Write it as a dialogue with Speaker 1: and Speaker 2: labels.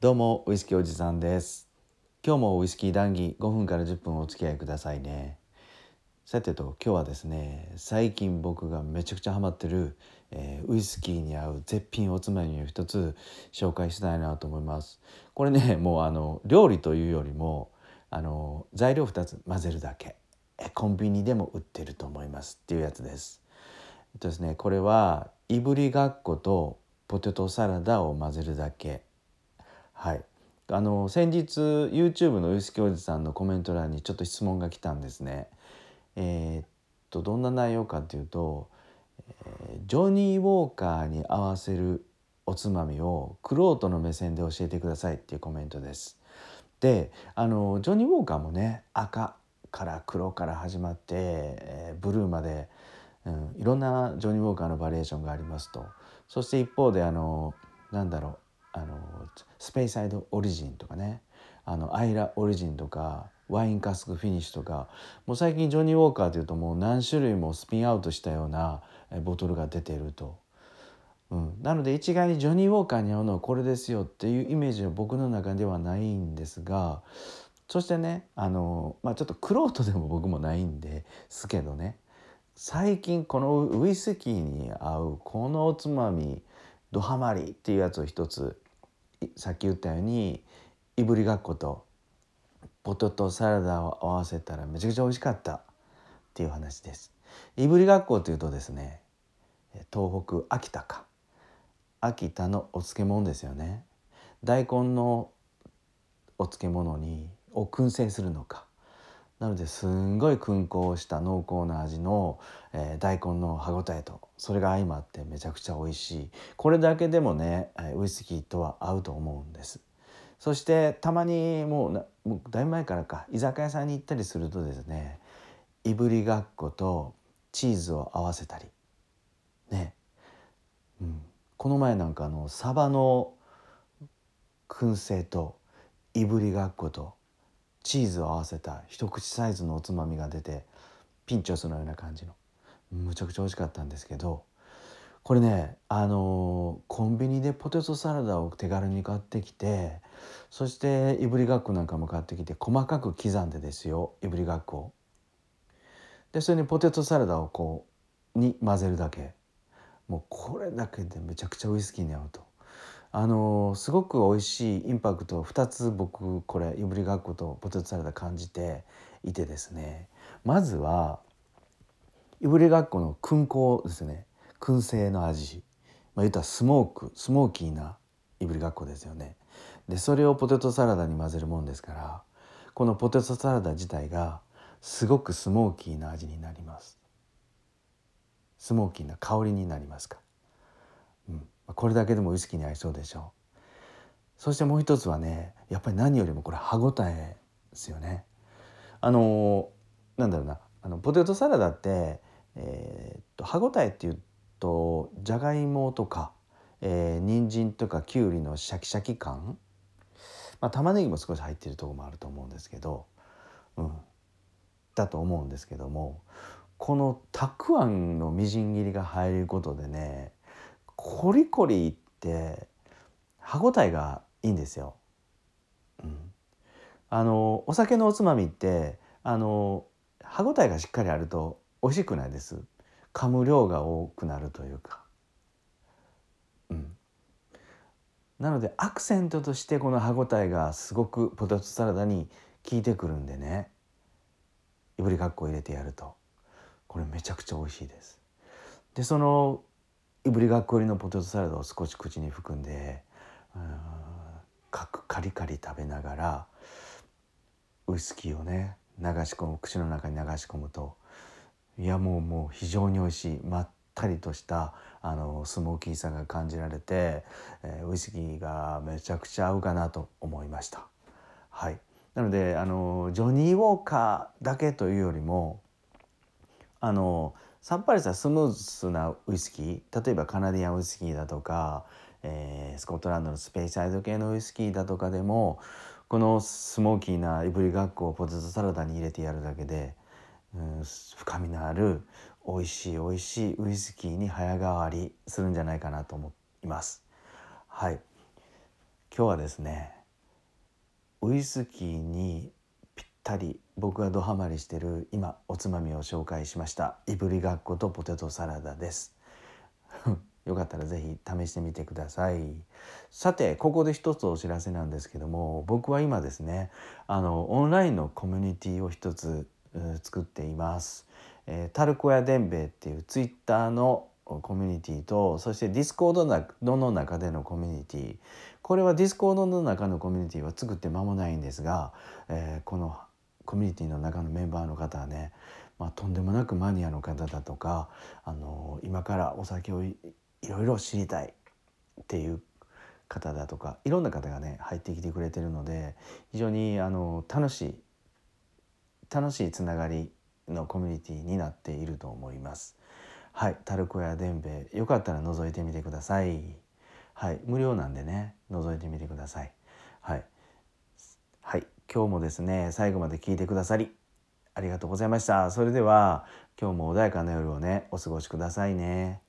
Speaker 1: どうもウイスキーおじさんです。今日もウイスキー談義5分から10分お付き合いくださいね。さてと今日はですね最近僕がめちゃくちゃハマってる、えー、ウイスキーに合う絶品おつまみを一つ紹介したいなと思います。これねもうあの料理というよりもあの材料2つ混ぜるだけ。コンビニでも売ってると思います。っていうやつです。えっとですねこれはいぶりがっことポテトサラダを混ぜるだけ。はいあの先日 YouTube のウイスキーおじさんのコメント欄にちょっと質問が来たんですね。えー、っとどんな内容かっていうと、えー、ジョニー・ウォーカーに合わせるおつまみをクロートの目線で教えてくださいっていうコメントです。であのジョニー・ウォーカーもね赤から黒から始まって、えー、ブルーまで、うん、いろんなジョニー・ウォーカーのバリエーションがありますとそして一方であのなんだろうあのスペイサイドオリジンとかね。あのアイラオリジンとかワインカスクフィニッシュとか。もう最近ジョニー・ウォーカーというともう何種類もスピンアウトしたようなボトルが出てると。うん、なので一概にジョニー・ウォーカーに合うのはこれですよっていうイメージは僕の中ではないんですがそしてねあの、まあ、ちょっとクロートでも僕もないんですけどね。最近このウイスキーに合うこのおつまみドハマりっていうやつを一つさっき言ったようにいぶりがっことポテトサラダを合わせたらめちゃくちゃ美味しかったっていう話です。いぶりがっこというとですね東北秋田か秋田のお漬物ですよね。大根のお漬物にを燻製するのかなのですんごい燻香した濃厚な味の、えー、大根の歯ごたえとそれが相まってめちゃくちゃ美味しい。これだけでもねウイスキーとは合うと思うんです。そしてたまにもうもうだいぶ前からか居酒屋さんに行ったりするとですねいぶりがっことチーズを合わせたり。ね、うん、この前なんかあのサバの燻製といぶりがっことチーズを合わせた一口サイズのおつまみが出てピンチョスのような感じのむちゃくちゃ美味しかったんですけどこれねあのコンビニでポテトサラダを手軽に買ってきてそしていぶりがっこなんかも買ってきて細かく刻んでですよいぶりがっこ。でそれにポテトサラダをこうに混ぜるだけもうこれだけでめちゃくちゃウイスキーに合うと。あのすごく美味しいインパクトを2つ僕これいぶりがっことポテトサラダ感じていてですね。まずはいぶりがっこの燻香ですね。燻製の味、まあ、言ったらスモークスモーキーないぶりがっこですよね。でそれをポテトサラダに混ぜるもんですからこのポテトサラダ自体がすごくスモーキーな味になります。スモーキーな香りになりますか。これだけでもウイスキーに合いそうでしょう。そしてもう一つはねやっぱり何よりもこれ歯ごたえですよね。あのなんだろうな。あのポテトサラダって、えー、っと歯ごたえっていうとじゃがいもとか、えー、人参とかきゅうりのシャキシャキ感。まあ玉ねぎも少し入ってるとこもあると思うんですけど、うん、だと思うんですけどもこのたくあんのみじん切りが入ることでねコリコリって歯ごたえがいいんですよ。うん、あのお酒のおつまみってあの歯ごたえがしっかりあると美味しくないです。噛む量が多くなるというか。うん、なのでアクセントとしてこの歯ごたえがすごくポテトサラダに効いてくるんでねいぶりがっこ入れてやるとこれめちゃくちゃ美味しいです。でそのぶりがっこ入りのポテトサラダを少し口に含んでかカリカリ食べながらウイスキーをね流し込む口の中に流し込むといやもうもう非常に美味しいまったりとしたあのスモーキーさが感じられて、えー、ウイスキーがめちゃくちゃ合うかなと思いました。はい、なのであのジョニー・ウォーカーだけというよりもあのさっぱりしたスムースなウイスキー例えばカナディアンウイスキーだとか、えー、スコットランドのスペイサイド系のウイスキーだとかでもこのスモーキーないぶりがっこをポテトサラダに入れてやるだけで、うん、深みのある美味しい美味しいウイスキーに早変わりするんじゃないかなと思います。はい今日はですねウイスキーにたり僕がドハマりしてる今おつまみを紹介しましたいぶりがっことポテトサラダです。よかったら是非試してみてください。さてここで一つお知らせなんですけども僕は今ですねあのオンラインのコミュニティを一つ作っています、えー、タルコやでんべいっていうツイッターのコミュニティとそしてディスコードの中でのコミュニティ。これはディスコードの中のコミュニティは作って間もないんですが、えー、このコミュニティの中のメンバーの方はね、まあ、とんでもなくマニアの方だとか、あの今からお酒をいろいろ知りたいっていう方だとかいろんな方がね入ってきてくれてるので非常にあの楽しい楽しいつながりのコミュニティになっていると思います。はい、タルコやでんべよかったら覗いてみてください。はい、無料なんでね覗いてみてください。はい、はい、今日もですね最後まで聞いてくださりありがとうございました。それでは今日も穏やかな夜をねお過ごしくださいね。